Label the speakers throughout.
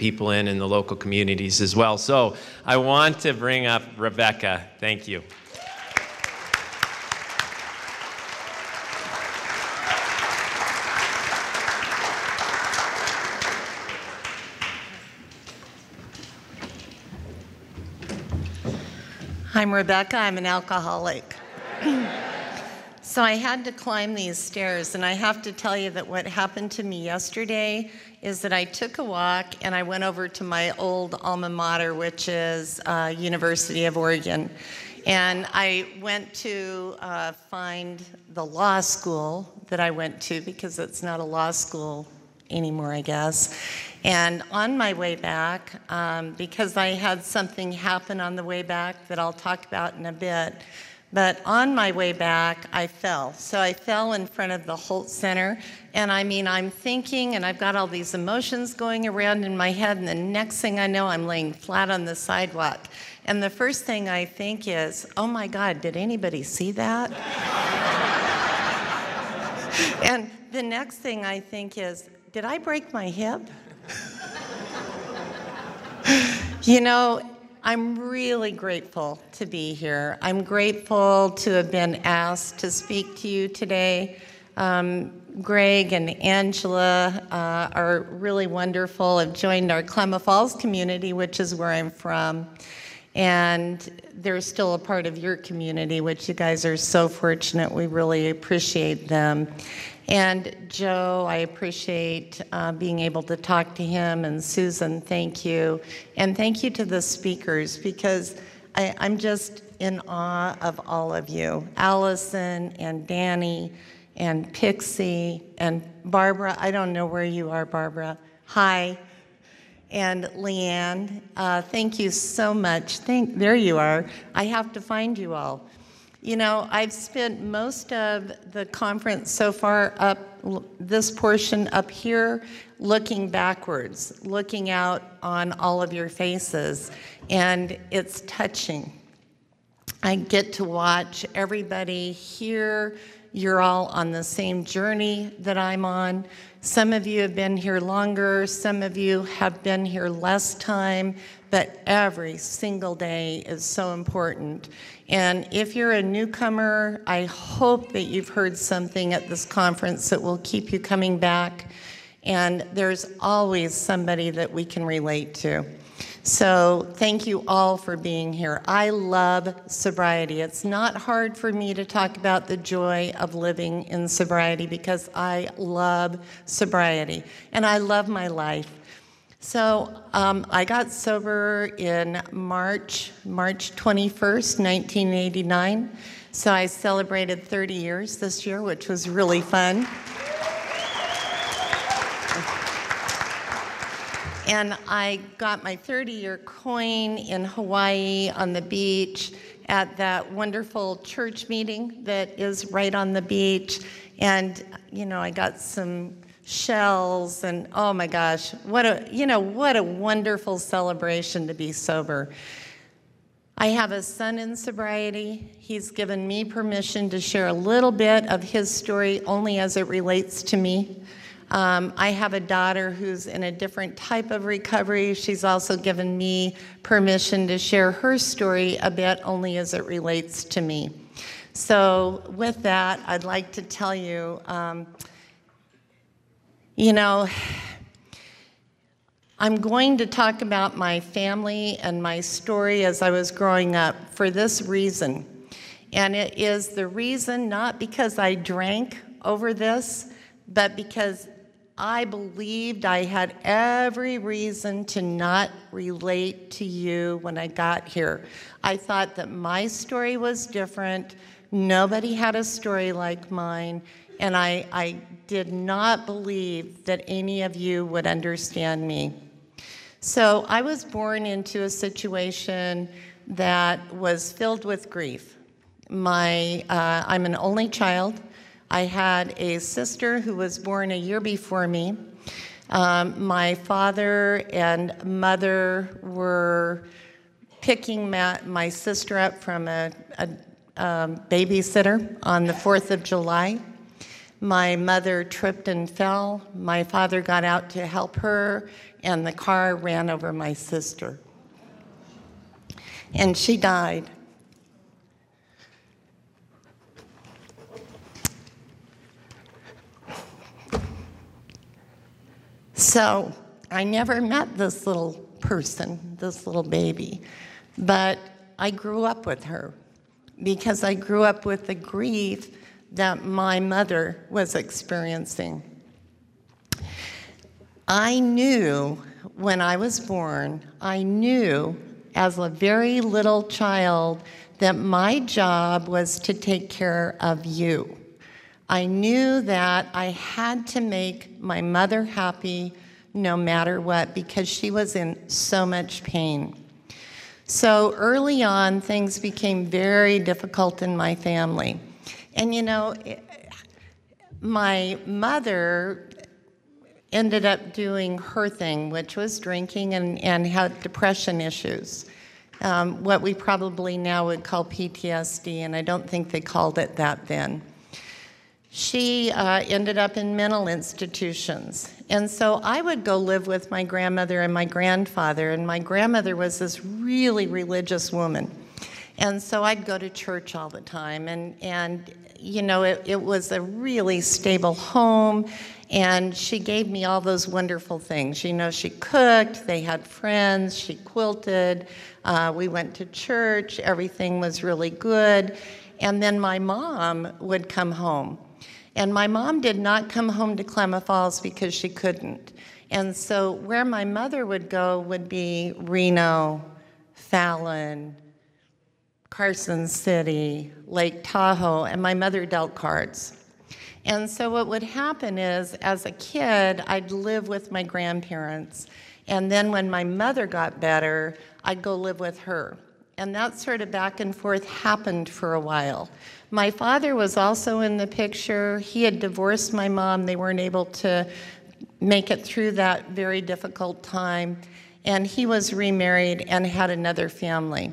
Speaker 1: people in in the local communities as well. So I want to bring up Rebecca. Thank you.
Speaker 2: I'm Rebecca. I'm an alcoholic. so I had to climb these stairs, and I have to tell you that what happened to me yesterday is that I took a walk and I went over to my old alma mater, which is uh, University of Oregon. And I went to uh, find the law school that I went to because it's not a law school anymore, I guess. And on my way back, um, because I had something happen on the way back that I'll talk about in a bit, but on my way back, I fell. So I fell in front of the Hult Center. And I mean, I'm thinking, and I've got all these emotions going around in my head. And the next thing I know, I'm laying flat on the sidewalk. And the first thing I think is, oh my God, did anybody see that? and the next thing I think is, did I break my hip? you know, I'm really grateful to be here. I'm grateful to have been asked to speak to you today. Um, Greg and Angela uh, are really wonderful, have joined our Klamath Falls community, which is where I'm from. And they're still a part of your community, which you guys are so fortunate. We really appreciate them. And Joe, I appreciate uh, being able to talk to him. And Susan, thank you. And thank you to the speakers because I, I'm just in awe of all of you Allison and Danny and Pixie and Barbara. I don't know where you are, Barbara. Hi. And Leanne, uh, thank you so much. Thank, there you are. I have to find you all. You know, I've spent most of the conference so far up this portion up here looking backwards, looking out on all of your faces, and it's touching. I get to watch everybody here. You're all on the same journey that I'm on. Some of you have been here longer, some of you have been here less time, but every single day is so important. And if you're a newcomer, I hope that you've heard something at this conference that will keep you coming back. And there's always somebody that we can relate to. So, thank you all for being here. I love sobriety. It's not hard for me to talk about the joy of living in sobriety because I love sobriety and I love my life. So um, I got sober in March, March 21st, 1989. So I celebrated 30 years this year, which was really fun. And I got my 30 year coin in Hawaii on the beach at that wonderful church meeting that is right on the beach. And, you know, I got some shells and oh my gosh what a you know what a wonderful celebration to be sober. I have a son in sobriety. He's given me permission to share a little bit of his story only as it relates to me. Um, i have a daughter who's in a different type of recovery. She's also given me permission to share her story a bit only as it relates to me. So with that i'd like to tell you um, you know, I'm going to talk about my family and my story as I was growing up for this reason. And it is the reason not because I drank over this, but because I believed I had every reason to not relate to you when I got here. I thought that my story was different. Nobody had a story like mine and I, I did not believe that any of you would understand me. So I was born into a situation that was filled with grief. My, uh, I'm an only child. I had a sister who was born a year before me. Um, my father and mother were picking my, my sister up from a, a um, babysitter on the 4th of July. My mother tripped and fell. My father got out to help her, and the car ran over my sister. And she died. So I never met this little person, this little baby, but I grew up with her because I grew up with the grief that my mother was experiencing. I knew when I was born, I knew as a very little child that my job was to take care of you. I knew that I had to make my mother happy no matter what because she was in so much pain. So early on, things became very difficult in my family. And you know, my mother ended up doing her thing, which was drinking and, and had depression issues. Um, what we probably now would call PTSD, and I don't think they called it that then. She uh, ended up in mental institutions. And so I would go live with my grandmother and my grandfather, and my grandmother was this really religious woman. And so I'd go to church all the time, and, and you know, it, it was a really stable home, and she gave me all those wonderful things. You know, she cooked, they had friends, she quilted, uh, we went to church, everything was really good. And then my mom would come home. And my mom did not come home to Klamath Falls because she couldn't. And so where my mother would go would be Reno, Fallon, Carson City, Lake Tahoe, and my mother dealt cards. And so what would happen is, as a kid, I'd live with my grandparents. And then when my mother got better, I'd go live with her. And that sort of back and forth happened for a while. My father was also in the picture. He had divorced my mom. They weren't able to make it through that very difficult time. And he was remarried and had another family.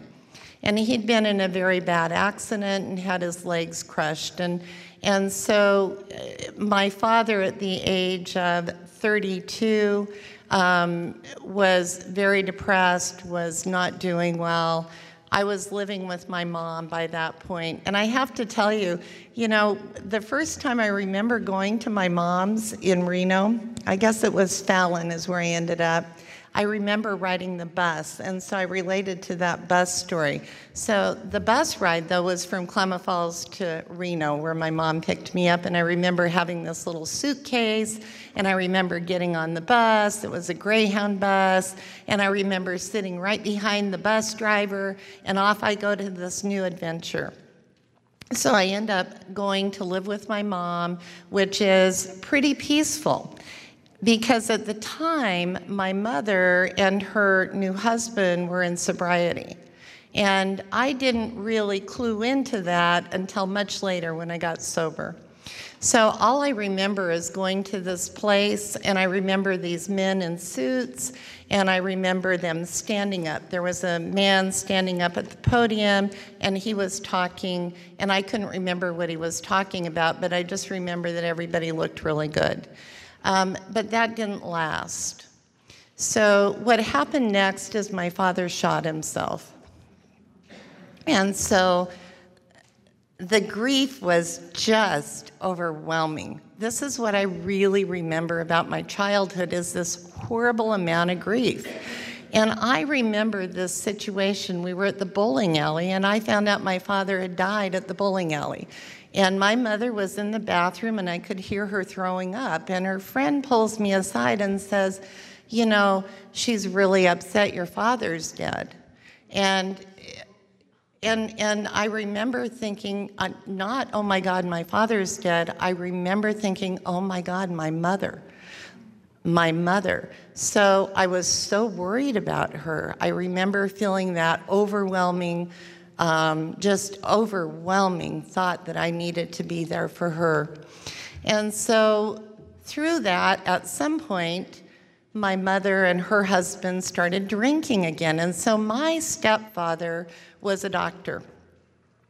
Speaker 2: And he'd been in a very bad accident and had his legs crushed. And, and so uh, my father, at the age of 32, um, was very depressed, was not doing well. I was living with my mom by that point. And I have to tell you, you know, the first time I remember going to my mom's in Reno, I guess it was Fallon, is where I ended up. I remember riding the bus, and so I related to that bus story. So the bus ride, though, was from Klamath Falls to Reno, where my mom picked me up, and I remember having this little suitcase, and I remember getting on the bus. It was a Greyhound bus, and I remember sitting right behind the bus driver, and off I go to this new adventure. So I end up going to live with my mom, which is pretty peaceful because at the time, my mother and her new husband were in sobriety. And I didn't really clue into that until much later when I got sober. So all I remember is going to this place, and I remember these men in suits, and I remember them standing up. There was a man standing up at the podium, and he was talking, and I couldn't remember what he was talking about, but I just remember that everybody looked really good. Um, but that didn't last. So, what happened next is my father shot himself. And so the grief was just overwhelming. This is what I really remember about my childhood is this horrible amount of grief. And I remember this situation. We were at the bowling alley, and I found out my father had died at the bowling alley. And my mother was in the bathroom and I could hear her throwing up. And her friend pulls me aside and says, You know, she's really upset your father's dead. And and and I remember thinking, uh, not, oh my God, my father's dead. I remember thinking, oh my God, my mother, my mother. So I was so worried about her. I remember feeling that overwhelming um, just overwhelming thought that I needed to be there for her. And so through that, at some point, my mother and her husband started drinking again. And so my stepfather was a doctor.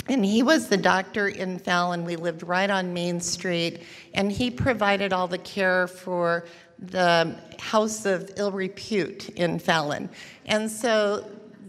Speaker 2: And he was the doctor in Fallon. We lived right on Main Street, and he provided all the care for the House of Ill Repute in Fallon. And so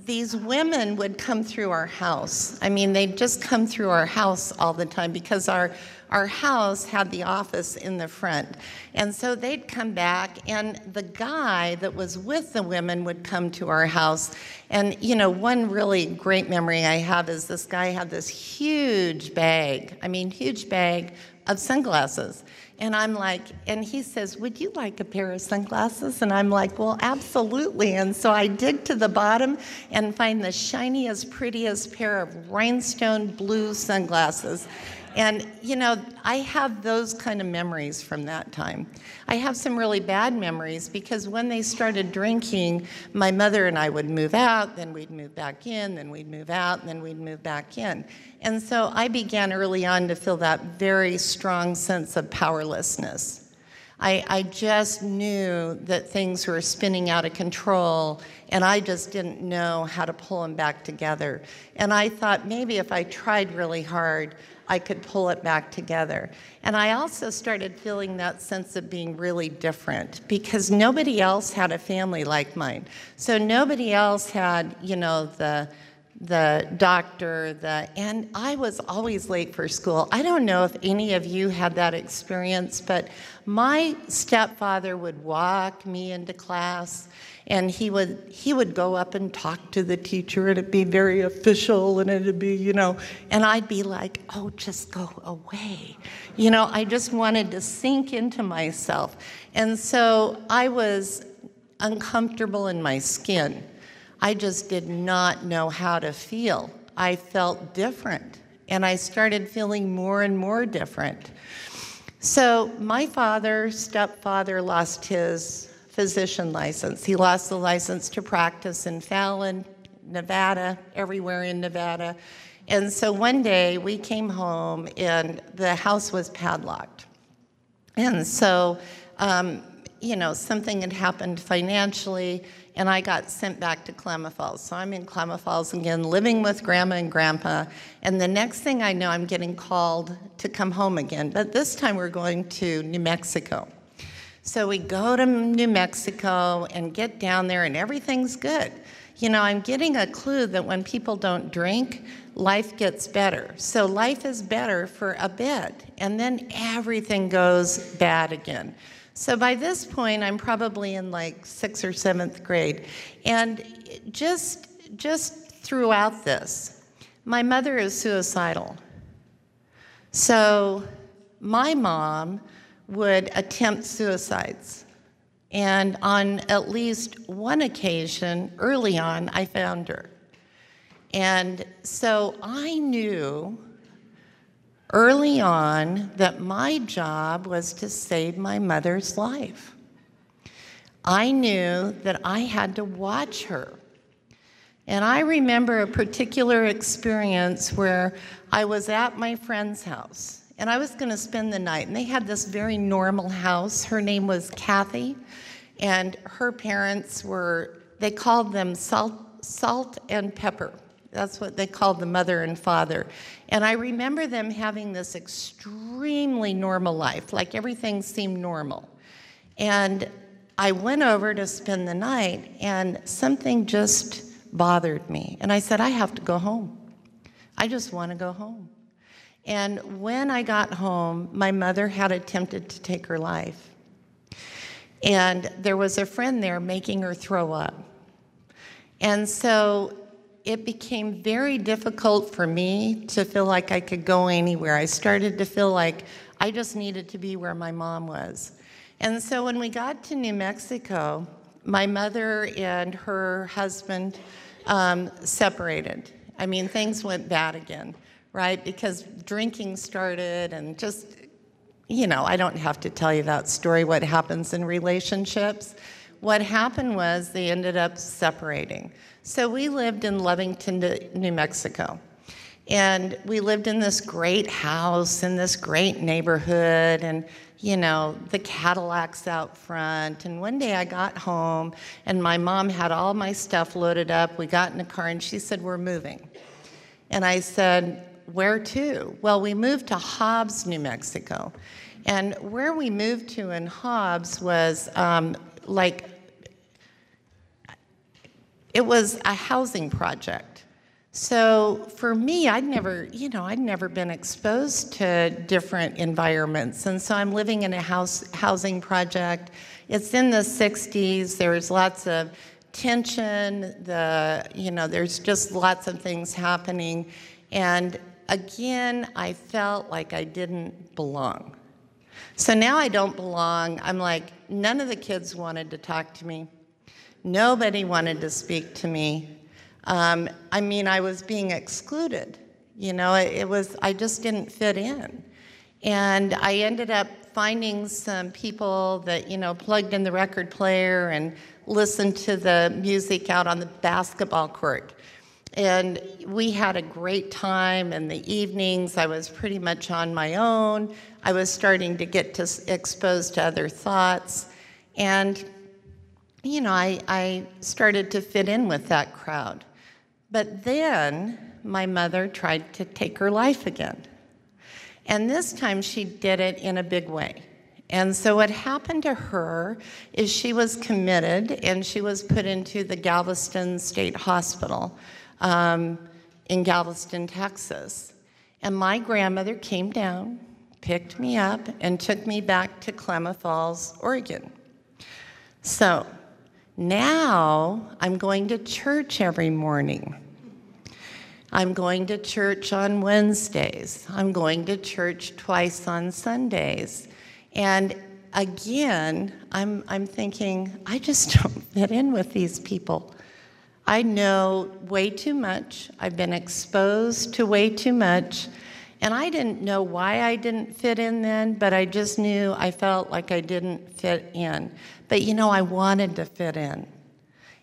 Speaker 2: these women would come through our house. I mean, they'd just come through our house all the time because our our house had the office in the front. And so they'd come back, and the guy that was with the women would come to our house. And, you know, one really great memory I have is this guy had this huge bag, I mean, huge bag of sunglasses. And I'm like, and he says, Would you like a pair of sunglasses? And I'm like, Well, absolutely. And so I dig to the bottom and find the shiniest, prettiest pair of rhinestone blue sunglasses. And, you know, I have those kind of memories from that time. I have some really bad memories because when they started drinking, my mother and I would move out, then we'd move back in, then we'd move out, and then we'd move back in. And so I began early on to feel that very strong sense of powerlessness. I, I, just knew that things were spinning out of control, and I just didn't know how to pull them back together. And I thought maybe if I tried really hard, I could pull it back together. And I also started feeling that sense of being really different because nobody else had a family like mine. So nobody else had, you know, the the doctor, the and I was always late for school. I don't know if any of you had that experience, but my stepfather would walk me into class and he would he would go up and talk to the teacher and it'd be very official and it'd be you know and i'd be like oh just go away. You know i just wanted to sink into myself. And so i was uncomfortable in my skin. I just did not know how to feel. I felt different and i started feeling more and more different. So my father stepfather lost his physician license. He lost the license to practice in Fallon, Nevada, everywhere in Nevada. And so one day we came home and the house was padlocked. And so, um, you know, something had happened financially, and I got sent back to Klamath Falls. So I'm in Klamath Falls again, living with grandma and grandpa. And the next thing I know, I'm getting called to come home again. But this time we're going to New Mexico. So we go to New Mexico and get down there, and everything's good. You know, I'm getting a clue that when people don't drink, life gets better. So life is better for a bit, and then everything goes bad again. So by this point, I'm probably in like sixth or seventh grade. And just, just throughout this, my mother is suicidal. So my mom would attempt suicides. And on at least one occasion early on, I found her. And so I knew early on that my job was to save my mother's life. I knew that I had to watch her. And I remember a particular experience where I was at my friend's house and I was going to spend the night. And they had this very normal house. Her name was Kathy, and her parents were, they called them salt, salt and pepper. That's what they called the mother and father. And I remember them having this extremely normal life, like everything seemed normal. And I went over to spend the night, and something just bothered me. And I said, I have to go home. I just want to go home. And when I got home, my mother had attempted to take her life. And there was a friend there making her throw up. And so it became very difficult for me to feel like I could go anywhere. I started to feel like I just needed to be where my mom was. And so when we got to New Mexico, my mother and her husband um, separated. I mean, things went bad again right? Because drinking started and just, you know, I don't have to tell you that story, what happens in relationships. What happened was they ended up separating. So we lived in Lovington, New Mexico. And we lived in this great house in this great neighborhood, and you know, the Cadillacs out front. And one day I got home, and my mom had all my stuff loaded up. We got in a car, and she said, We're moving. And I said, where to? Well, we moved to Hobbs, New Mexico. And where we moved to in Hobbs was um, like, it was a housing project. So for me, I'd never, you know, I'd never been exposed to different environments. And so I'm living in a house housing project. It's in the 60s. There's lots of tension. The, you know, there's just lots of things happening. And again, I felt like I didn't belong. So now I don't belong. I'm like, none of the kids wanted to talk to me. Nobody wanted to speak to me. Um, I mean, I was being excluded. You know, it, it was, I just didn't fit in. And I ended up finding some people that, you know, plugged in the record player and listened to the music out on the basketball court. And we had a great time in the evenings. I was pretty much on my own. I was starting to get to, exposed to other thoughts. And, you know, I, I started to fit in with that crowd. But then my mother tried to take her life again. And this time she did it in a big way. And so what happened to her is she was committed and she was put into the Galveston State Hospital um, in Galveston, Texas. And my grandmother came down, picked me up, and took me back to Klamath Falls, Oregon. So now I'm going to church every morning. I'm going to church on Wednesdays. I'm going to church twice on Sundays. And again, I'm, I'm thinking, I just don't fit in with these people. I know way too much. I've been exposed to way too much. And I didn't know why I didn't fit in then, but I just knew I felt like I didn't fit in. But you know, I wanted to fit in.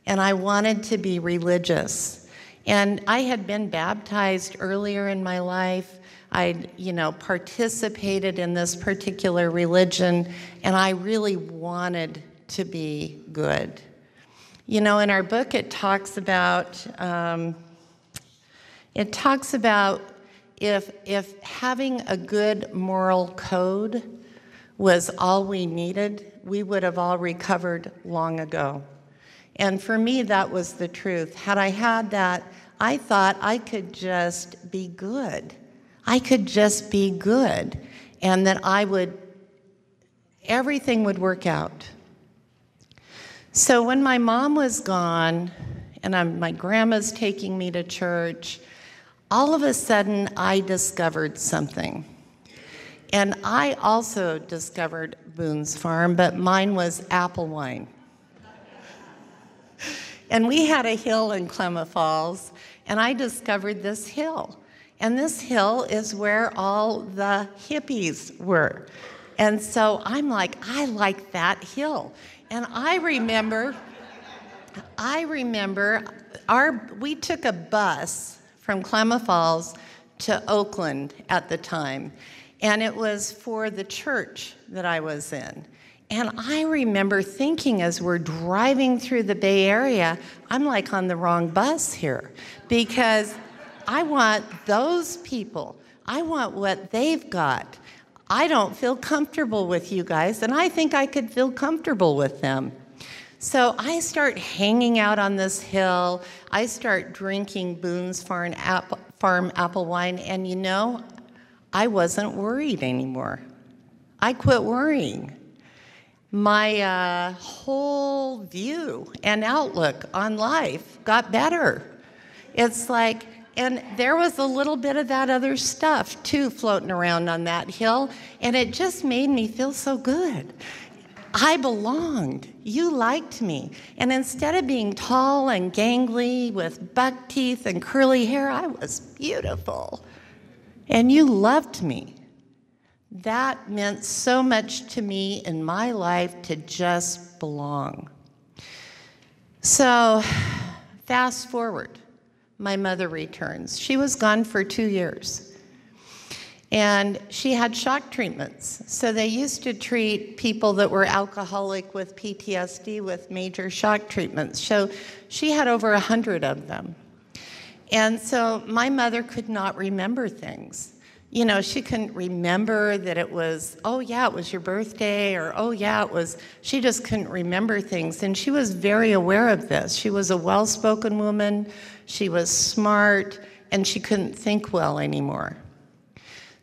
Speaker 2: And I wanted to be religious. And I had been baptized earlier in my life. I'd, you know, participated in this particular religion, and I really wanted to be good. You know, in our book, it talks about um, it talks about if if having a good moral code was all we needed, we would have all recovered long ago. And for me, that was the truth. Had I had that, I thought I could just be good. I could just be good, and that I would, everything would work out. So when my mom was gone, and I'm, my grandma's taking me to church, all of a sudden I discovered something. And I also discovered Boone's Farm, but mine was apple wine. and we had a hill in Klamath Falls, and I discovered this hill. And this hill is where all the hippies were. And so I'm like, I like that hill. And I remember, I remember our, we took a bus from Klamath Falls to Oakland at the time. And it was for the church that I was in. And I remember thinking as we're driving through the Bay Area, I'm like on the wrong bus here because I want those people. I want what they've got. I don't feel comfortable with you guys, and I think I could feel comfortable with them. So I start hanging out on this hill. I start drinking Boone's Farm apple, farm apple wine, and you know, I wasn't worried anymore. I quit worrying. My uh, whole view and outlook on life got better. It's like, and there was a little bit of that other stuff too floating around on that hill, and it just made me feel so good. I belonged. You liked me. And instead of being tall and gangly with buck teeth and curly hair, I was beautiful. And you loved me. That meant so much to me in my life to just belong. So, fast forward my mother returns. She was gone for two years. And she had shock treatments. So they used to treat people that were alcoholic with PTSD with major shock treatments. So she had over a hundred of them. And so my mother could not remember things. You know, she couldn't remember that it was, oh, yeah, it was your birthday, or oh, yeah, it was, she just couldn't remember things. And she was very aware of this. She was a well spoken woman, she was smart, and she couldn't think well anymore.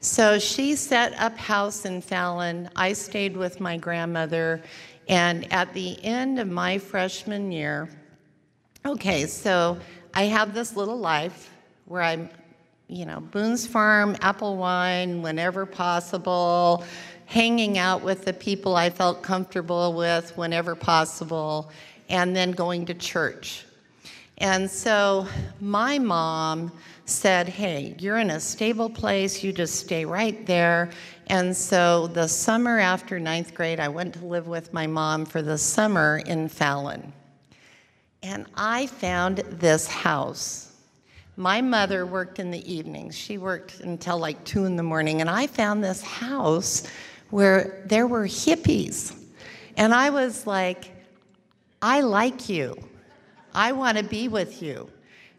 Speaker 2: So she set up house in Fallon. I stayed with my grandmother. And at the end of my freshman year, okay, so I have this little life where I'm, you know, Boone's Farm, apple wine, whenever possible, hanging out with the people I felt comfortable with whenever possible, and then going to church. And so my mom said, Hey, you're in a stable place, you just stay right there. And so the summer after ninth grade, I went to live with my mom for the summer in Fallon. And I found this house. My mother worked in the evenings. She worked until like two in the morning. And I found this house where there were hippies. And I was like, I like you. I want to be with you.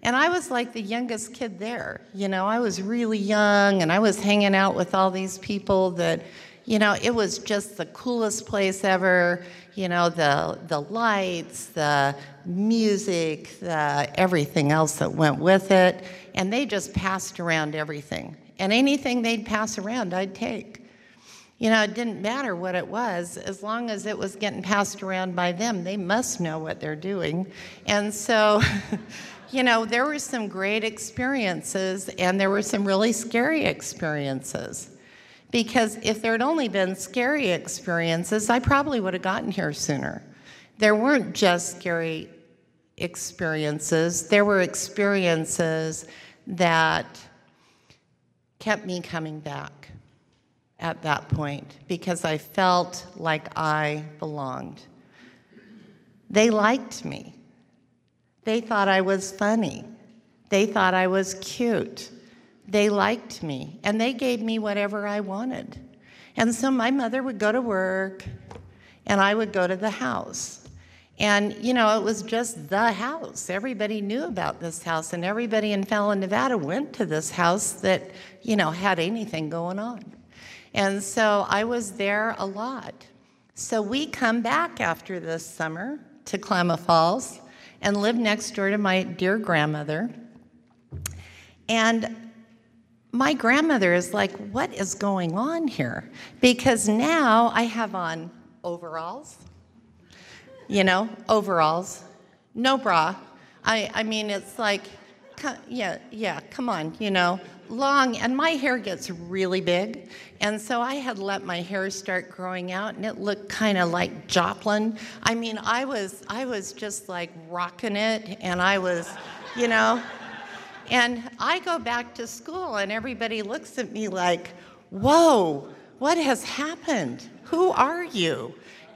Speaker 2: And I was like the youngest kid there. You know, I was really young and I was hanging out with all these people that, you know, it was just the coolest place ever. You know, the the lights, the music, the everything else that went with it. And they just passed around everything. And anything they'd pass around, I'd take. You know, it didn't matter what it was, as long as it was getting passed around by them, they must know what they're doing. And so, you know, there were some great experiences and there were some really scary experiences. Because if there had only been scary experiences, I probably would have gotten here sooner. There weren't just scary experiences, there were experiences that kept me coming back at that point because I felt like I belonged. They liked me. They thought I was funny. They thought I was cute. They liked me and they gave me whatever I wanted. And so my mother would go to work and I would go to the house. And, you know, it was just the house. Everybody knew about this house, and everybody in Fallon, Nevada went to this house that, you know, had anything going on. And so I was there a lot. So we come back after this summer to Klamath Falls and live next door to my dear grandmother. And my grandmother is like, What is going on here? Because now I have on overalls, you know, overalls, no bra. I, I mean, it's like, yeah, yeah, come on, you know, long, and my hair gets really big. And so I had let my hair start growing out, and it looked kind of like Joplin. I mean, I was, I was just like rocking it, and I was, you know. And I go back to school, and everybody looks at me like, whoa, what has happened? Who are you?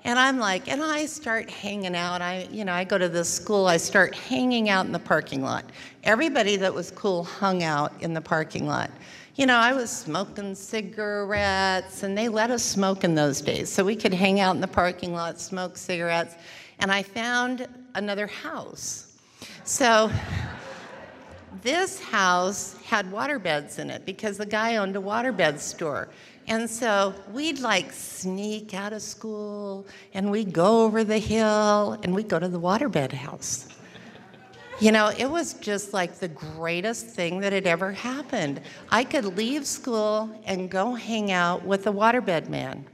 Speaker 2: And I'm like, and I start hanging out. I, you know, I go to this school, I start hanging out in the parking lot. Everybody that was cool hung out in the parking lot. You know, I was smoking cigarettes, and they let us smoke in those days. So we could hang out in the parking lot, smoke cigarettes. And I found another house. So this house had water beds in it because the guy owned a waterbed store. And so we'd like sneak out of school and we'd go over the hill and we'd go to the waterbed house. You know, it was just like the greatest thing that had ever happened. I could leave school and go hang out with the waterbed man.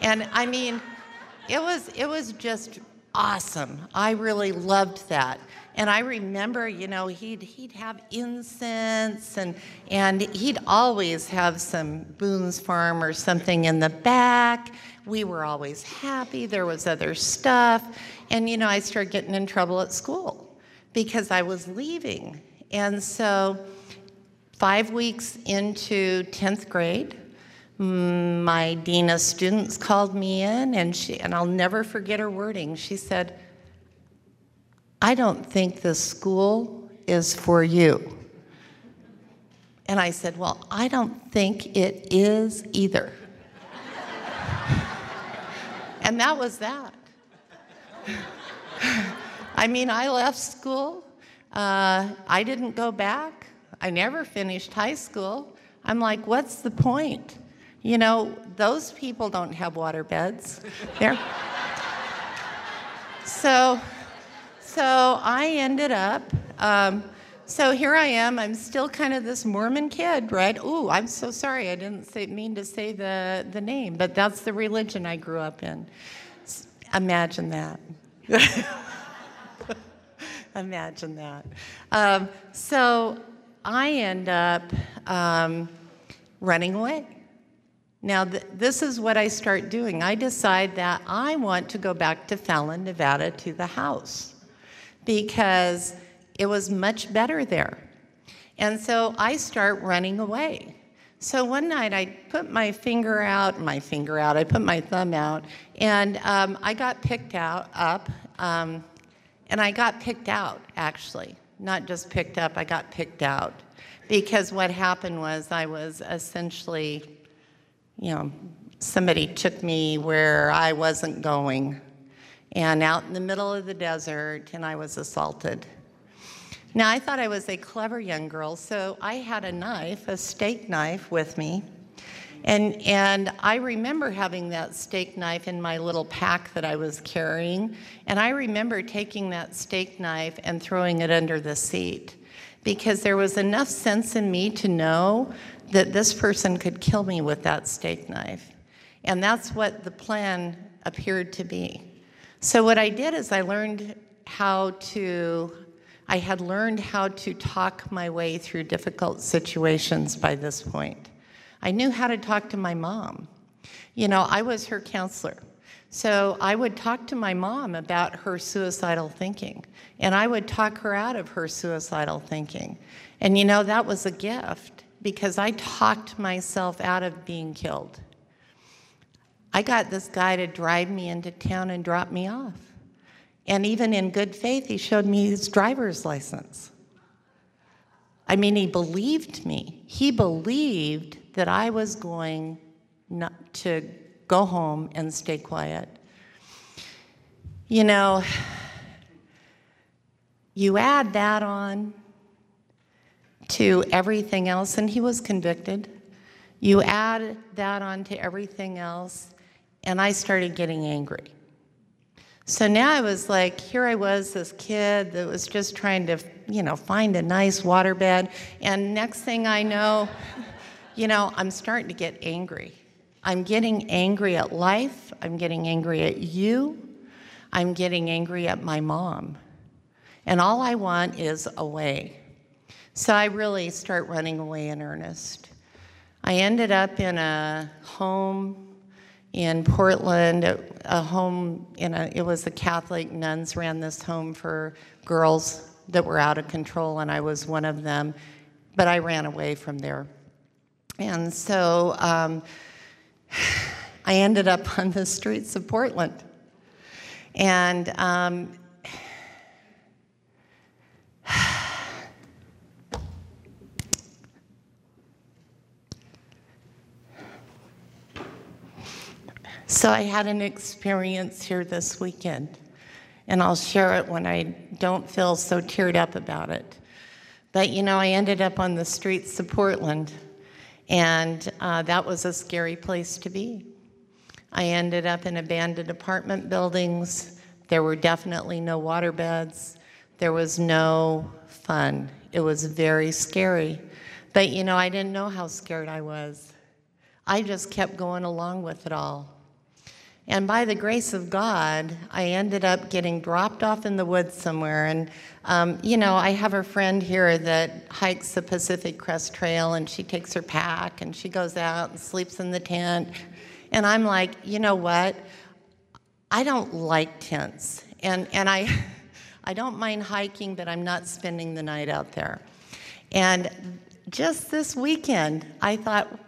Speaker 2: And I mean, it was it was just awesome. I really loved that. And I remember, you know, he'd, he'd have incense and, and he'd always have some Boone's Farm or something in the back. We were always happy. There was other stuff. And, you know, I started getting in trouble at school because I was leaving. And so, five weeks into 10th grade, my dean of students called me in, and, she, and I'll never forget her wording. She said, I don't think this school is for you. And I said, Well, I don't think it is either. and that was that. I mean, I left school Uh, I didn't go back. I never finished high school. I'm like, what's the point? You know, those people don't have water beds. They're so, so I ended up. Um, so here I am. I'm still kind of this Mormon kid, right? Ooh, I'm so sorry. I didn't say, mean to say the, the name, but that's the religion I grew up in. Imagine that. Imagine that. Um, so I end up um, running away. Now, th- this is what I start doing. I decide that I want to go back to Fallon, Nevada to the house because it was much better there. And so I start running away. So one night I put my finger out, my finger out, I put my thumb out, and um, I got picked out up, um, and I got picked out actually, not just picked up, I got picked out. Because what happened was I was essentially you know, somebody took me where I wasn't going and out in the middle of the desert, and I was assaulted. Now, I thought I was a clever young girl, so I had a knife, a steak knife, with me. And, and I remember having that steak knife in my little pack that I was carrying. And I remember taking that steak knife and throwing it under the seat because there was enough sense in me to know that this person could kill me with that steak knife. And that's what the plan appeared to be. So, what I did is I learned how to, I had learned how to talk my way through difficult situations by this point. I knew how to talk to my mom. You know, I was her counselor. So I would talk to my mom about her suicidal thinking, and I would talk her out of her suicidal thinking. And you know, that was a gift because I talked myself out of being killed. I got this guy to drive me into town and drop me off. And even in good faith, he showed me his driver's license. I mean, he believed me. He believed that I was going not to go home and stay quiet. You know, you add that on to everything else, and he was convicted. You add that on to everything else, and I started getting angry. So now I was like, here I was, this kid that was just trying to, you know, find a nice waterbed. And next thing I know, you know, I'm starting to get angry. I'm getting angry at life. I'm getting angry at you. I'm getting angry at my mom. And all I want is away. So I really start running away in earnest. I ended up in a home in Portland, a home in a, it was the Catholic nuns ran this home for girls that were out of control, and I was one of them. But I ran away from there. And so um, I ended up on the streets of Portland. And um, So I had an experience here this weekend, and I'll share it when I don't feel so teared up about it. But you know, I ended up on the streets of Portland, and uh, that was a scary place to be. I ended up in abandoned apartment buildings. There were definitely no water beds. There was no fun. It was very scary. But you know, I didn't know how scared I was. I just kept going along with it all. And by the grace of God, I ended up getting dropped off in the woods somewhere. And, um, you know, I have a friend here that hikes the Pacific Crest Trail, and she takes her pack and she goes out and sleeps in the tent. And I'm like, you know what? I don't like tents. And, and I, I don't mind hiking, but I'm not spending the night out there. And just this weekend, I thought,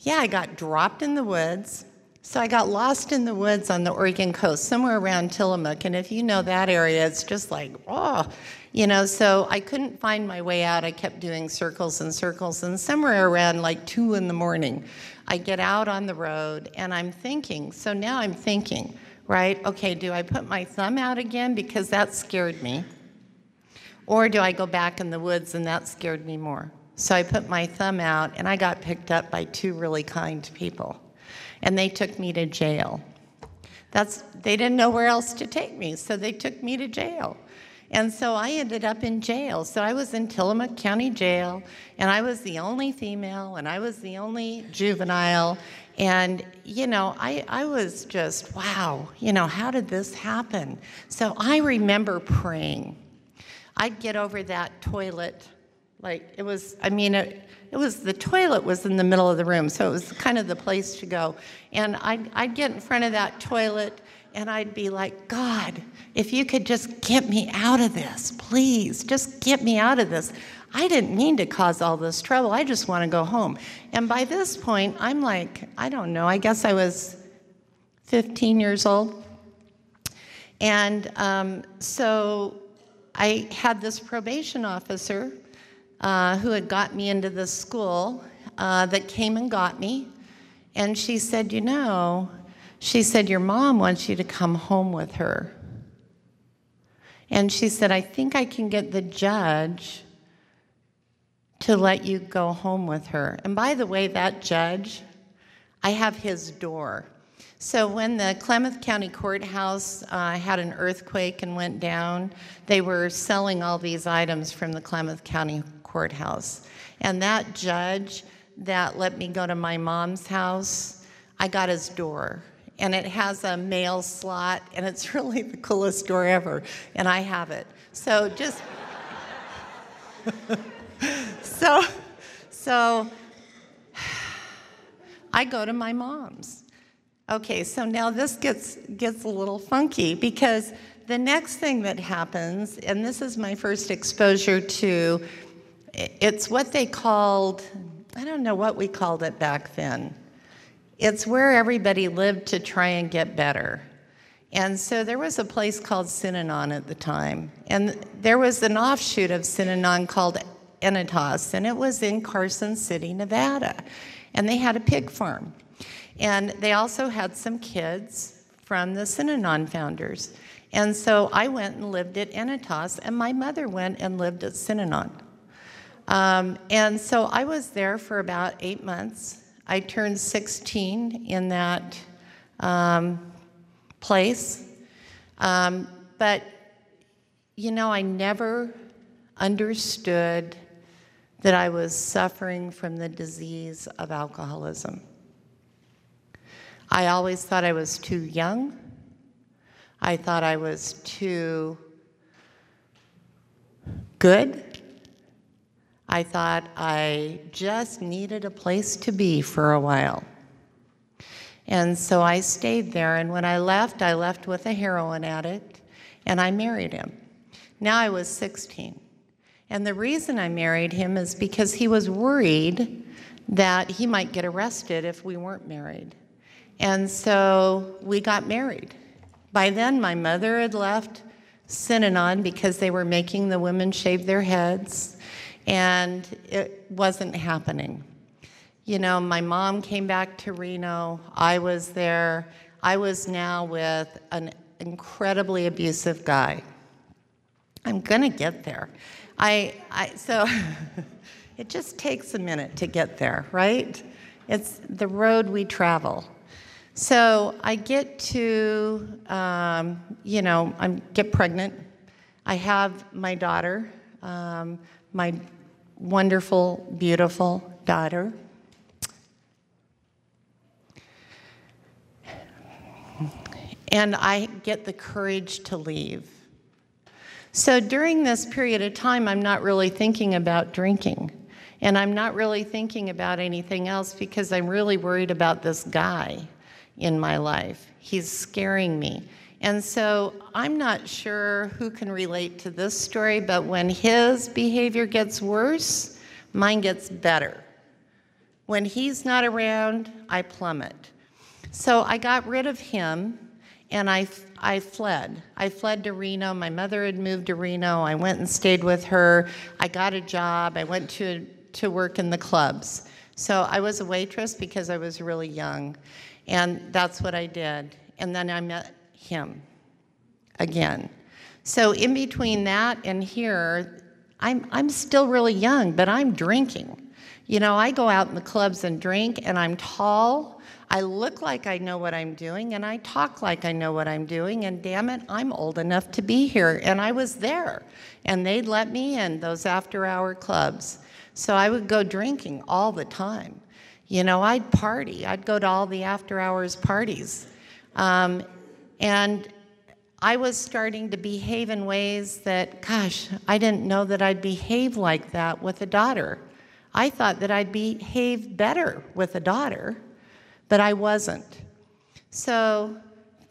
Speaker 2: yeah, I got dropped in the woods. So I got lost in the woods on the Oregon coast, somewhere around Tillamook. And if you know that area, it's just like, oh, you know, so I couldn't find my way out. I kept doing circles and circles. And somewhere around like two in the morning, I get out on the road and I'm thinking, so now I'm thinking, right? Okay, do I put my thumb out again because that scared me? Or do I go back in the woods and that scared me more? So I put my thumb out and I got picked up by two really kind people. And they took me to jail. That's, they didn't know where else to take me, so they took me to jail. And so I ended up in jail. So I was in Tillamook County Jail, and I was the only female, and I was the only juvenile. And, you know, I, I was just, wow, you know, how did this happen? So I remember praying. I'd get over that toilet, like it was, I mean, it, it was the toilet was in the middle of the room, so it was kind of the place to go. And I'd, I'd get in front of that toilet and I'd be like, God, if you could just get me out of this, please, just get me out of this. I didn't mean to cause all this trouble. I just want to go home. And by this point, I'm like, I don't know, I guess I was 15 years old. And um, so I had this probation officer uh, who had got me into this school uh, that came and got me. And she said, You know, she said, Your mom wants you to come home with her. And she said, I think I can get the judge to let you go home with her. And by the way, that judge, I have his door. So when the Klamath County Courthouse uh, had an earthquake and went down, they were selling all these items from the Klamath County Courthouse. And that judge that let me go to my mom's house, I got his door. And it has a mail slot, and it's really the coolest door ever. And I have it. So just. so, so I go to my mom's. Okay, so now this gets gets a little funky because the next thing that happens, and this is my first exposure to, it's what they called, I don't know what we called it back then. It's where everybody lived to try and get better. And so there was a place called Synanon at the time. And there was an offshoot of Synanon called Ennetas, and it was in Carson City, Nevada. And they had a pig farm. And they also had some kids from the Synanon founders. And so I went and lived at Ennetas, and my mother went and lived at Synanon. Um, and so I was there for about eight months. I turned 16 in that um, place. Um, but, you know, I never understood that I was suffering from the disease of alcoholism. I always thought I was too young. I thought I was too good. I thought I just needed a place to be for a while. And so I stayed there. And when I left, I left with a heroin addict and I married him. Now I was 16. And the reason I married him is because he was worried that he might get arrested if we weren't married. And so we got married. By then, my mother had left Synanon because they were making the women shave their heads, and it wasn't happening. You know, my mom came back to Reno. I was there. I was now with an incredibly abusive guy. I'm going to get there. I, I so it just takes a minute to get there, right? It's the road we travel. So I get to, um, you know, I get pregnant. I have my daughter, um, my wonderful, beautiful daughter. And I get the courage to leave. So during this period of time, I'm not really thinking about drinking. And I'm not really thinking about anything else because I'm really worried about this guy in my life. He's scaring me. And so I'm not sure who can relate to this story, but when his behavior gets worse, mine gets better. When he's not around, I plummet. So I got rid of him and I, I fled. I fled to Reno. My mother had moved to Reno. I went and stayed with her. I got a job. I went to, to work in the clubs. So I was a waitress because I was really young. And that's what I did. And then I met him again. So in between that and here, I'm, I'm still really young, but I'm drinking. You know, I go out in the clubs and drink, and I'm tall. I look like I know what I'm doing, and I talk like I know what I'm doing, and damn it, I'm old enough to be here. And I was there, and they'd let me in those after hour clubs. So I would go drinking all the time. You know, I'd party, I'd go to all the after hours parties. Um, and I was starting to behave in ways that, gosh, I didn't know that I'd behave like that with a daughter. I thought that I'd behave better with a daughter, but I wasn't. So,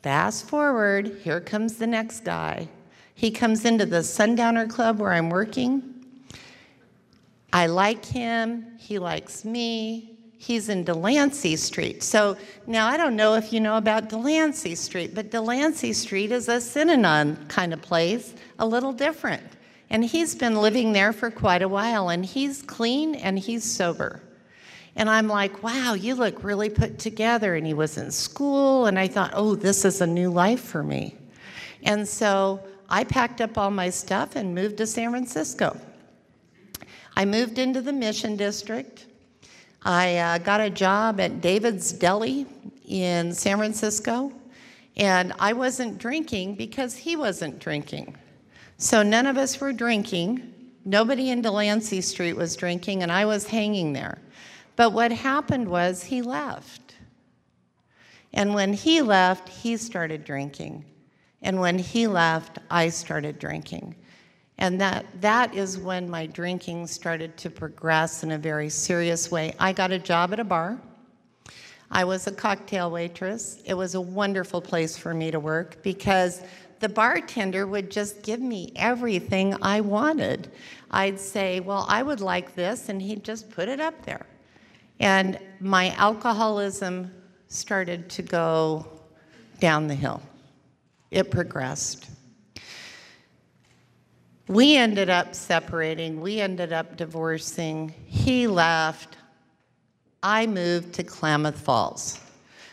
Speaker 2: fast forward, here comes the next guy. He comes into the Sundowner Club where I'm working. I like him, he likes me. He's in Delancey Street. So now I don't know if you know about Delancey Street, but Delancey Street is a Synanon kind of place, a little different. And he's been living there for quite a while, and he's clean and he's sober. And I'm like, wow, you look really put together. And he was in school, and I thought, oh, this is a new life for me. And so I packed up all my stuff and moved to San Francisco. I moved into the Mission District. I uh, got a job at David's Deli in San Francisco, and I wasn't drinking because he wasn't drinking. So none of us were drinking. Nobody in Delancey Street was drinking, and I was hanging there. But what happened was he left. And when he left, he started drinking. And when he left, I started drinking. And that, that is when my drinking started to progress in a very serious way. I got a job at a bar. I was a cocktail waitress. It was a wonderful place for me to work because the bartender would just give me everything I wanted. I'd say, Well, I would like this, and he'd just put it up there. And my alcoholism started to go down the hill. It progressed. We ended up separating, we ended up divorcing. He left. I moved to Klamath Falls.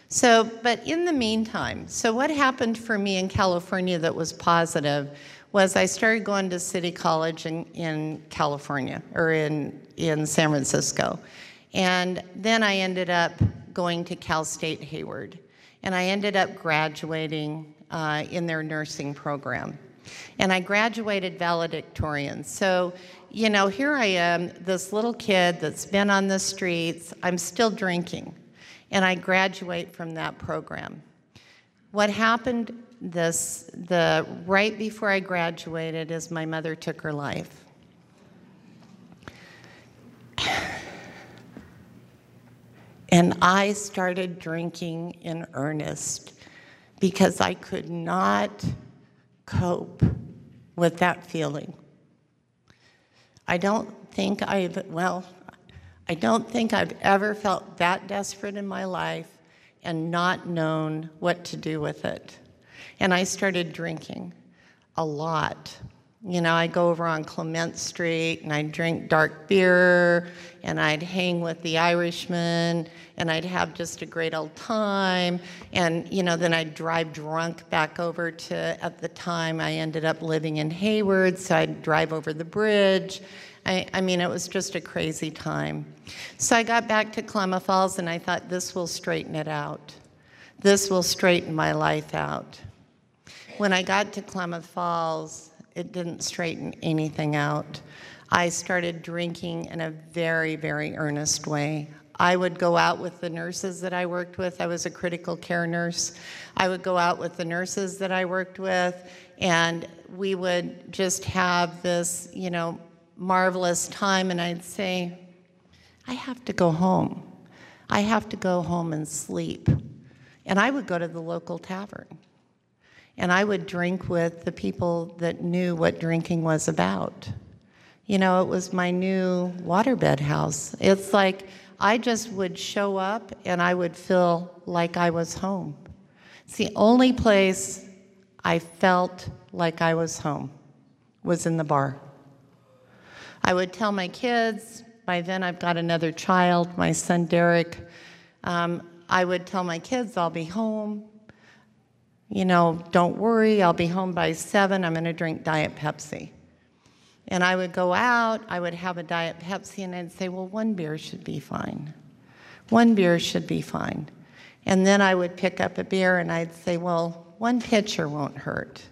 Speaker 2: So, but in the meantime, so what happened for me in California that was positive was I started going to City College in, in California or in, in San Francisco. And then I ended up going to Cal State Hayward. And I ended up graduating uh, in their nursing program. And I graduated valedictorian. So, you know, here I am, this little kid that's been on the streets. I'm still drinking and I graduate from that program. What happened this the right before I graduated is my mother took her life. And I started drinking in earnest because I could not cope with that feeling. I don't think I've, well, I don't think I've ever felt that desperate in my life and not known what to do with it. And I started drinking a lot. You know, I'd go over on Clement Street and I'd drink dark beer and I'd hang with the Irishmen and I'd have just a great old time. And, you know, then I'd drive drunk back over to, at the time, I ended up living in Hayward, so I'd drive over the bridge I, I, mean, it was just a crazy time. So I got back to Klamath Falls and I thought, this will straighten it out. This will straighten my life out. When I got to Klamath Falls, it didn't straighten anything out. I started drinking in a very, very earnest way. I would go out with the nurses that I worked with. I was a critical care nurse. I would go out with the nurses that I worked with, and we would just have this, you know, marvelous time, and I'd say, I have to go home. I have to go home and sleep. And I would go to the local tavern. And I would drink with the people that knew what drinking was about. You know, it was my new waterbed house. It's like I just would show up and I would feel like I was home. It's the only place I felt like I was home was in the bar. I would tell my kids, by then I've got another child, my son Derek. Um, I would tell my kids I'll be home. You know, don't worry, I'll be home by seven. I'm going to drink Diet Pepsi. And I would go out, I would have a Diet Pepsi, and I'd say, well, one beer should be fine. One beer should be fine. And then I would pick up a beer and I'd say, well, one pitcher won't hurt.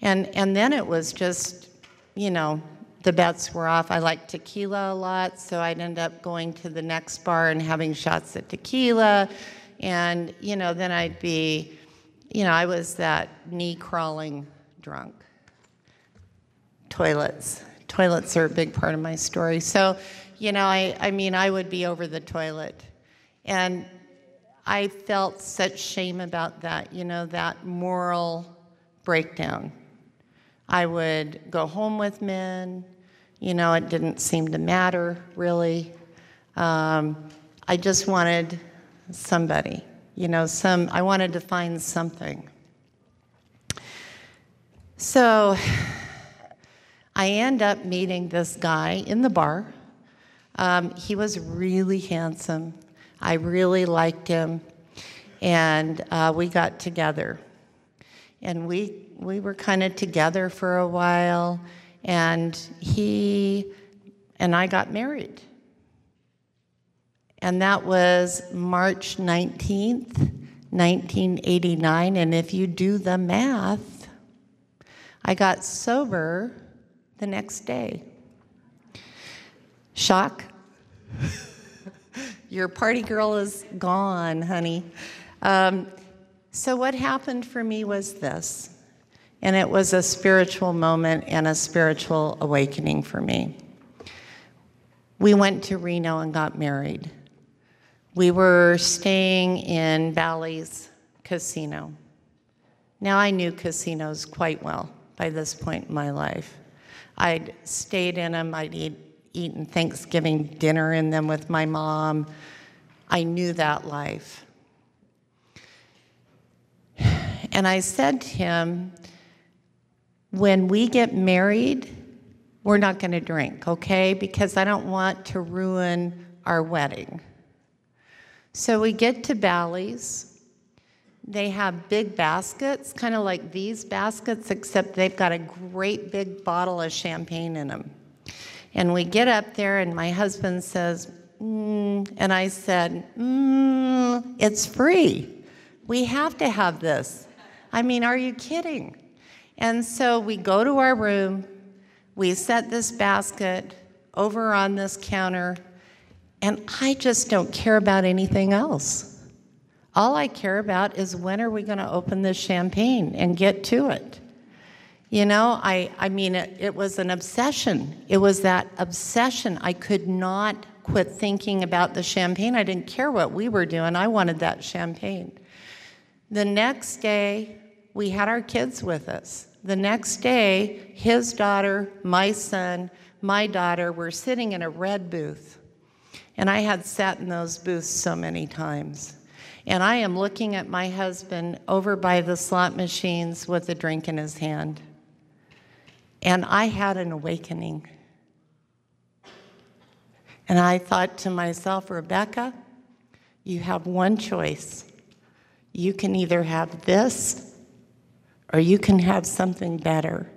Speaker 2: And, and then it was just, you know, the bets were off. I like tequila a lot, so I'd end up going to the next bar and having shots of tequila. And, you know, then I'd be, you know, I was that knee crawling drunk. Toilets. Toilets are a big part of my story. So, you know, I, I mean, I would be over the toilet. And I felt such shame about that, you know, that moral breakdown. I would go home with men, you know, it didn't seem to matter really. Um, I just wanted somebody, you know, some, I wanted to find something. So I end up meeting this guy in the bar. Um, he was really handsome. I really liked him, and uh, we got together. And we, we were kind of together for a while, and he and I got married. And that was March 19th, 1989. And if you do the math, I got sober the next day. Shock? Your party girl is gone, honey. Um, so, what happened for me was this, and it was a spiritual moment and a spiritual awakening for me. We went to Reno and got married. We were staying in Bally's Casino. Now, I knew casinos quite well by this point in my life. I'd stayed in them, I'd eat eaten Thanksgiving dinner in them with my mom. I knew that life. And I said to him, when we get married, we're not going to drink, okay? Because I don't want to ruin our wedding. So we get to Bally's. They have big baskets, kind of like these baskets, except they've got a great big bottle of champagne in them. And we get up there, and my husband says, mm, and I said, mm, it's free. We have to have this. I mean, are you kidding? And so we go to our room, we set this basket over on this counter, and I just don't care about anything else. All I care about is when are we going to open this champagne and get to it. You know, I, I mean, it, it was an obsession. It was that obsession. I could not quit thinking about the champagne. I didn't care what we were doing, I wanted that champagne. The next day, we had our kids with us. The next day, his daughter, my son, my daughter were sitting in a red booth. And I had sat in those booths so many times. And I am looking at my husband over by the slot machines with a drink in his hand. And I had an awakening. And I thought to myself, Rebecca, you have one choice. You can either have this or you can have something better.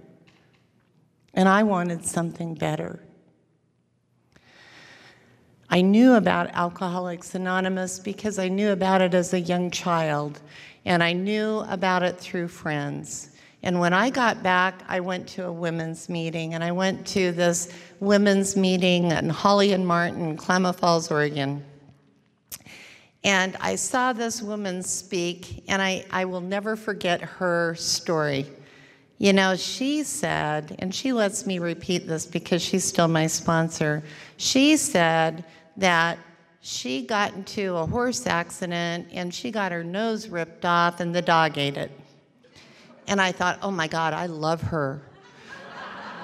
Speaker 2: And I wanted something better. I knew about Alcoholics Anonymous because I knew about it as a young child, and I knew about it through friends. And when I got back, I went to a women's meeting, and I went to this women's meeting in Holly and Martin, Klamath Falls, Oregon. And I saw this woman speak, and I, I will never forget her story. You know, she said, and she lets me repeat this because she's still my sponsor. She said that she got into a horse accident and she got her nose ripped off, and the dog ate it. And I thought, oh my God, I love her.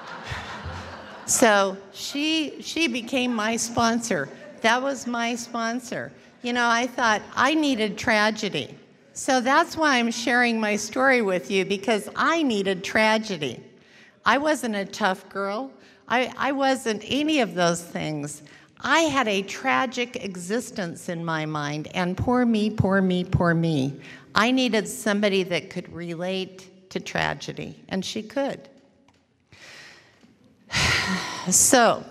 Speaker 2: so she, she became my sponsor. That was my sponsor. You know, I thought I needed tragedy. So that's why I'm sharing my story with you because I needed tragedy. I wasn't a tough girl. I, I wasn't any of those things. I had a tragic existence in my mind, and poor me, poor me, poor me. I needed somebody that could relate to tragedy, and she could. so,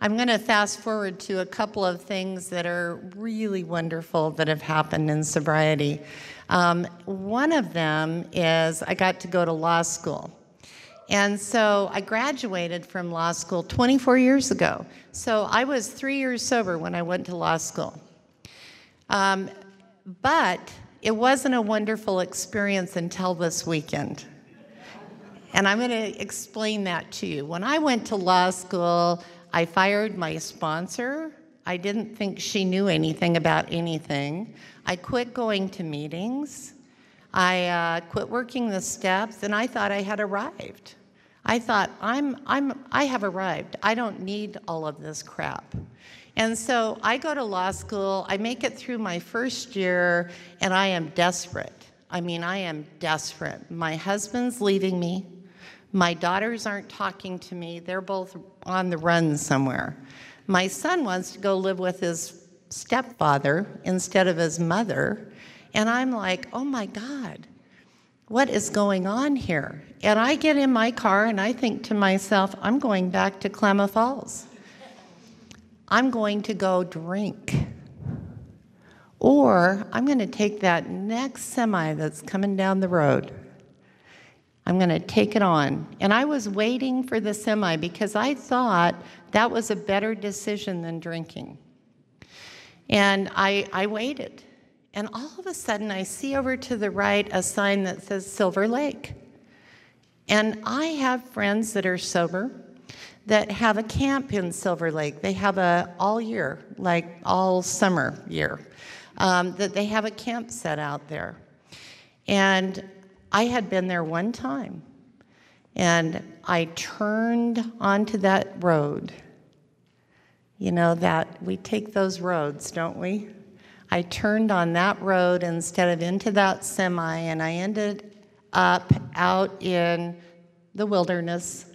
Speaker 2: I'm going to fast forward to a couple of things that are really wonderful that have happened in sobriety. Um, one of them is I got to go to law school. And so I graduated from law school 24 years ago. So I was three years sober when I went to law school. Um, but it wasn't a wonderful experience until this weekend. And I'm going to explain that to you. When I went to law school, I fired my sponsor. I didn't think she knew anything about anything. I quit going to meetings. I uh, quit working the steps, and I thought I had arrived. I thought, I'm, I'm, I have arrived. I don't need all of this crap. And so I go to law school, I make it through my first year, and I am desperate. I mean, I am desperate. My husband's leaving me. My daughters aren't talking to me. They're both on the run somewhere. My son wants to go live with his stepfather instead of his mother. And I'm like, oh my God, what is going on here? And I get in my car and I think to myself, I'm going back to Klamath Falls. I'm going to go drink. Or I'm going to take that next semi that's coming down the road. I'm going to take it on. And I was waiting for the semi because I thought that was a better decision than drinking. And I, I waited. And all of a sudden, I see over to the right a sign that says Silver Lake. And I have friends that are sober that have a camp in Silver Lake. They have a all year, like all summer year, um, that they have a camp set out there. And I had been there one time, and I turned onto that road. You know that we take those roads, don't we? I turned on that road instead of into that semi, and I ended up out in the wilderness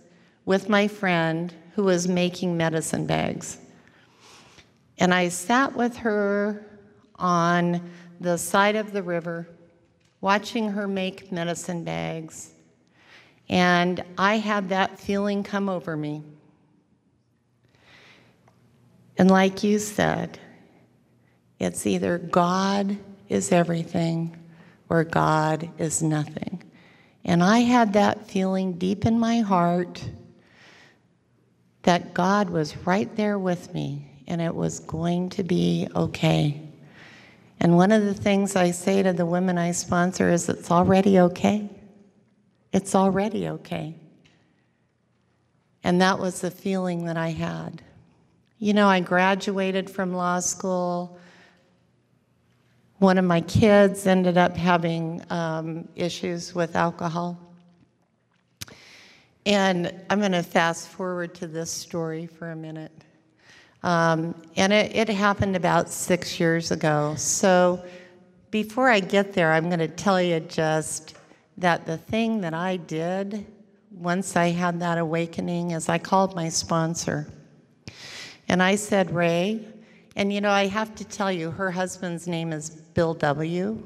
Speaker 2: with my friend who was making medicine bags. And I sat with her on the side of the river, watching her make medicine bags. And I had that feeling come over me. And like you said, it's either God is everything or God is nothing. And I had that feeling deep in my heart that God was right there with me and it was going to be okay. And one of the things I say to the women I sponsor is it's already okay. It's already okay. And that was the feeling that I had. You know, I graduated from law school. One of my kids ended up having um, issues with alcohol. And I'm going to fast forward to this story for a minute. Um, and it, it happened about six years ago. So before I get there, I'm going to tell you just that the thing that I did once I had that awakening is I called my sponsor. And I said, Ray, and you know, I have to tell you, her husband's name is Bill W.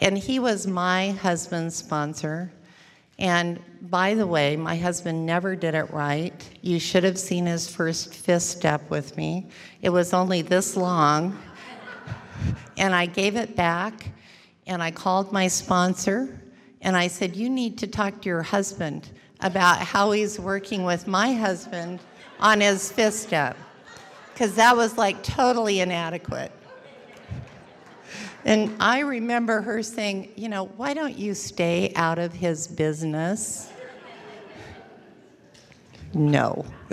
Speaker 2: and he was my husband's sponsor. And by the way, my husband never did it right. You should have seen his first fifth step with me. It was only this long. And I gave it back and I called my sponsor and I said, You need to talk to your husband about how he's working with my husband on his fifth step. Because that was like totally inadequate. And I remember her saying, You know, why don't you stay out of his business? no.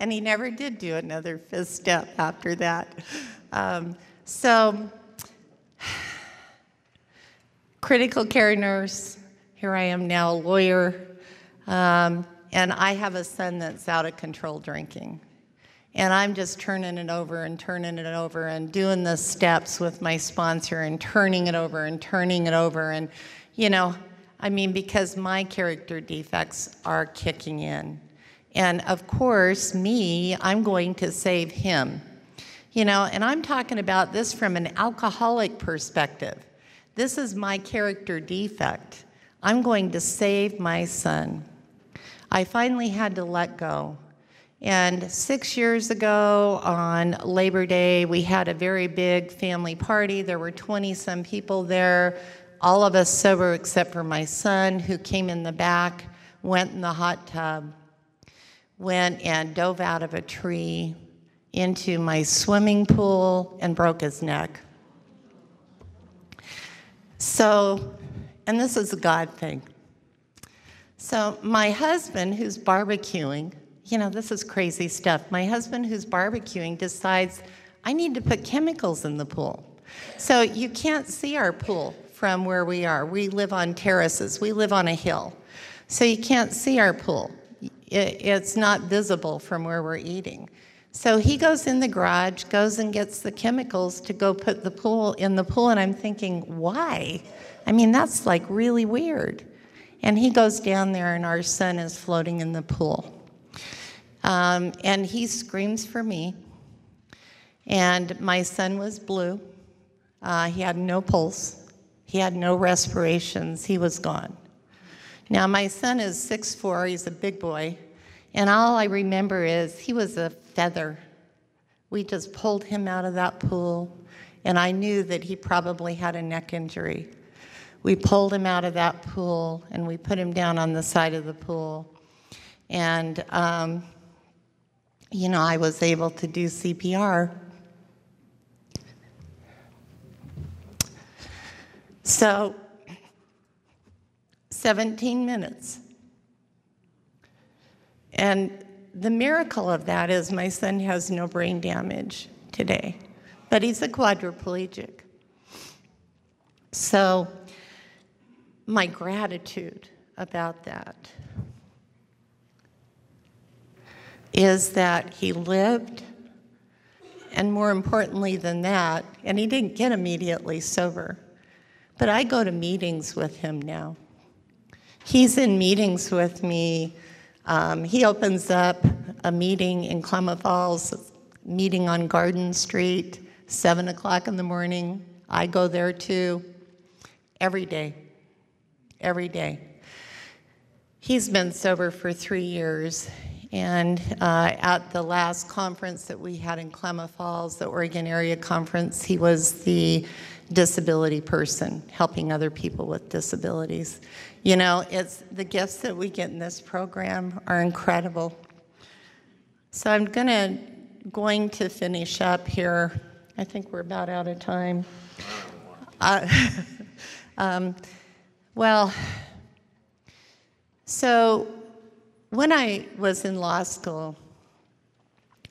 Speaker 2: and he never did do another fifth step after that. Um, so, critical care nurse, here I am now, lawyer, um, and I have a son that's out of control drinking. And I'm just turning it over and turning it over and doing the steps with my sponsor and turning it over and turning it over. And, you know, I mean, because my character defects are kicking in. And of course, me, I'm going to save him. You know, and I'm talking about this from an alcoholic perspective. This is my character defect. I'm going to save my son. I finally had to let go. And six years ago on Labor Day, we had a very big family party. There were 20 some people there, all of us sober except for my son, who came in the back, went in the hot tub, went and dove out of a tree into my swimming pool and broke his neck. So, and this is a God thing. So, my husband, who's barbecuing, you know, this is crazy stuff. My husband, who's barbecuing, decides I need to put chemicals in the pool. So, you can't see our pool from where we are. We live on terraces, we live on a hill. So, you can't see our pool. It's not visible from where we're eating. So he goes in the garage, goes and gets the chemicals to go put the pool in the pool, and I'm thinking, why? I mean, that's like really weird. And he goes down there, and our son is floating in the pool. Um, and he screams for me. And my son was blue. Uh, he had no pulse, he had no respirations, he was gone. Now, my son is 6'4, he's a big boy. And all I remember is he was a feather. We just pulled him out of that pool, and I knew that he probably had a neck injury. We pulled him out of that pool and we put him down on the side of the pool. And, um, you know, I was able to do CPR. So, 17 minutes. And the miracle of that is my son has no brain damage today, but he's a quadriplegic. So, my gratitude about that is that he lived, and more importantly than that, and he didn't get immediately sober, but I go to meetings with him now. He's in meetings with me um, he opens up a meeting in Klamath Falls, meeting on Garden Street, 7 o'clock in the morning. I go there too, every day, every day. He's been sober for three years, and uh, at the last conference that we had in Klamath Falls, the Oregon Area Conference, he was the disability person, helping other people with disabilities. You know, it's the gifts that we get in this program are incredible. So I'm gonna going to finish up here. I think we're about out of time. Uh, um, well, so when I was in law school,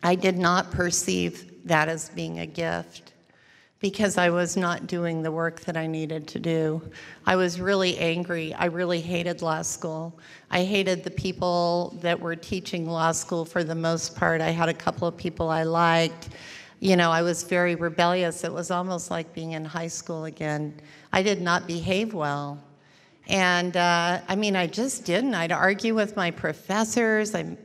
Speaker 2: I did not perceive that as being a gift because I was not doing the work that I needed to do. I was really angry. I really hated law school. I hated the people that were teaching law school for the most part. I had a couple of people I liked. You know, I was very rebellious. It was almost like being in high school again. I did not behave well. And uh, I mean, I just didn't. I'd argue with my professors. I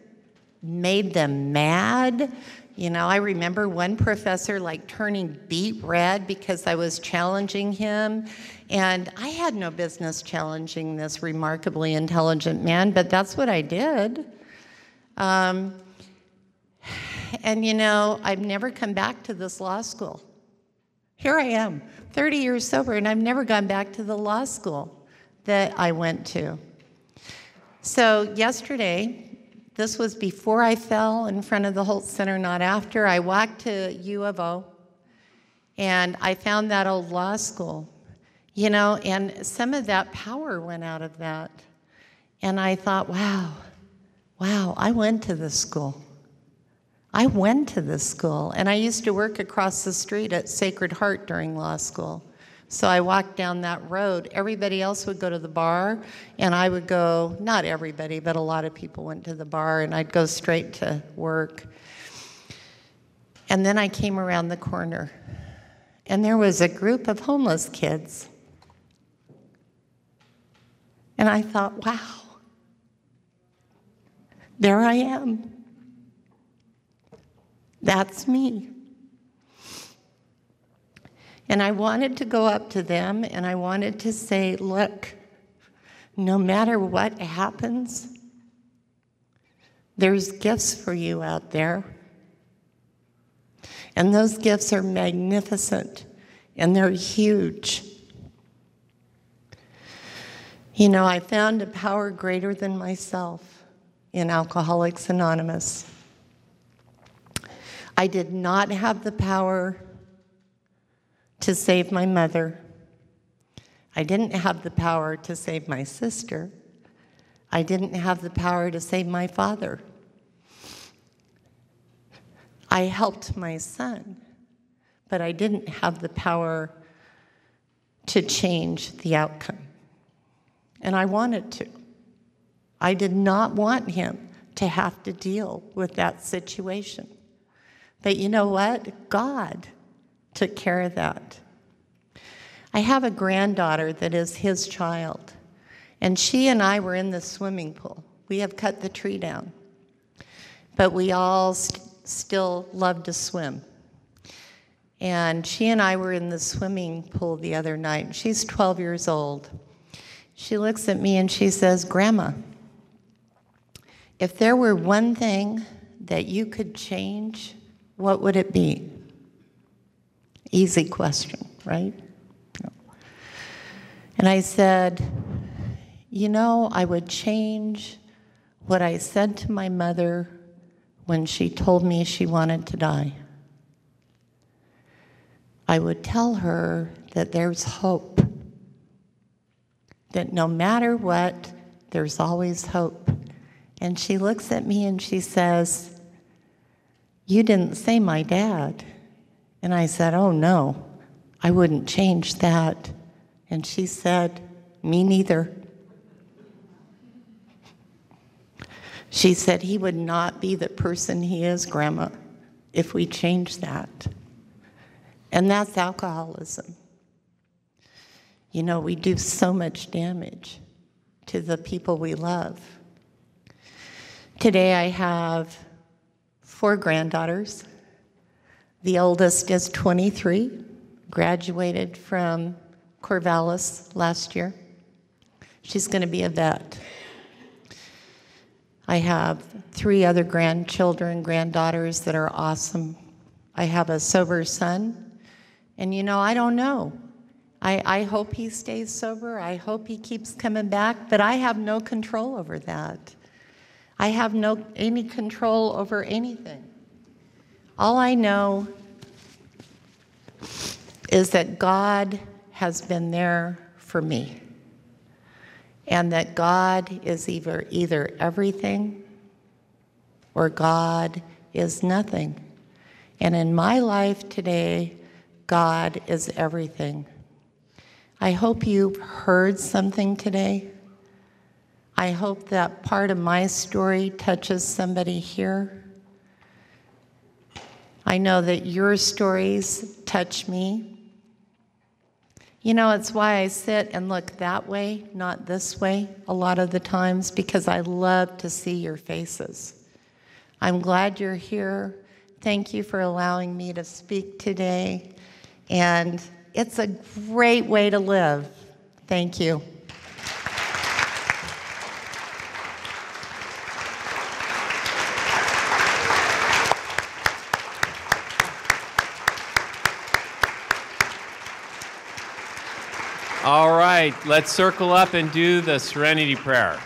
Speaker 2: made them mad. You know, I remember one professor like turning beet red because I was challenging him. And I had no business challenging this remarkably intelligent man, but that's what I did. Um, and you know, I've never come back to this law school. Here I am, 30 years sober, and I've never gone back to the law school that I went to. So, yesterday, this was before I fell in front of the Hult Center, not after. I walked to U of O and I found that old law school, you know, and some of that power went out of that. And I thought, wow, wow, I went to this school. I went to this school, and I used to work across the street at Sacred Heart during law school. So I walked down that road. Everybody else would go to the bar, and I would go, not everybody, but a lot of people went to the bar, and I'd go straight to work. And then I came around the corner, and there was a group of homeless kids. And I thought, wow, there I am. That's me. And I wanted to go up to them and I wanted to say, look, no matter what happens, there's gifts for you out there. And those gifts are magnificent and they're huge. You know, I found a power greater than myself in Alcoholics Anonymous. I did not have the power to save my mother. I didn't have the power to save my sister. I didn't have the power to save my father. I helped my son, but I didn't have the power to change the outcome. And I wanted to. I did not want him to have to deal with that situation. But you know what? God took care of that. I have a granddaughter that is his child, and she and I were in the swimming pool. We have cut the tree down, but we all st- still love to swim. And she and I were in the swimming pool the other night. She's 12 years old. She looks at me and she says, Grandma, if there were one thing that you could change, what would it be? Easy question, right? And I said, You know, I would change what I said to my mother when she told me she wanted to die. I would tell her that there's hope, that no matter what, there's always hope. And she looks at me and she says, You didn't say my dad. And I said, Oh, no, I wouldn't change that. And she said, Me neither. She said, He would not be the person he is, Grandma, if we change that. And that's alcoholism. You know, we do so much damage to the people we love. Today I have four granddaughters. The oldest is 23, graduated from Corvallis last year. She's going to be a vet. I have three other grandchildren, granddaughters that are awesome. I have a sober son, and you know, I don't know. I, I hope he stays sober. I hope he keeps coming back, but I have no control over that. I have no any control over anything. All I know is that God has been there for me. And that God is either either everything or God is nothing. And in my life today, God is everything. I hope you've heard something today. I hope that part of my story touches somebody here. I know that your stories touch me. You know, it's why I sit and look that way, not this way, a lot of the times, because I love to see your faces. I'm glad you're here. Thank you for allowing me to speak today. And it's a great way to live. Thank you.
Speaker 1: All right, let's circle up and do the serenity prayer.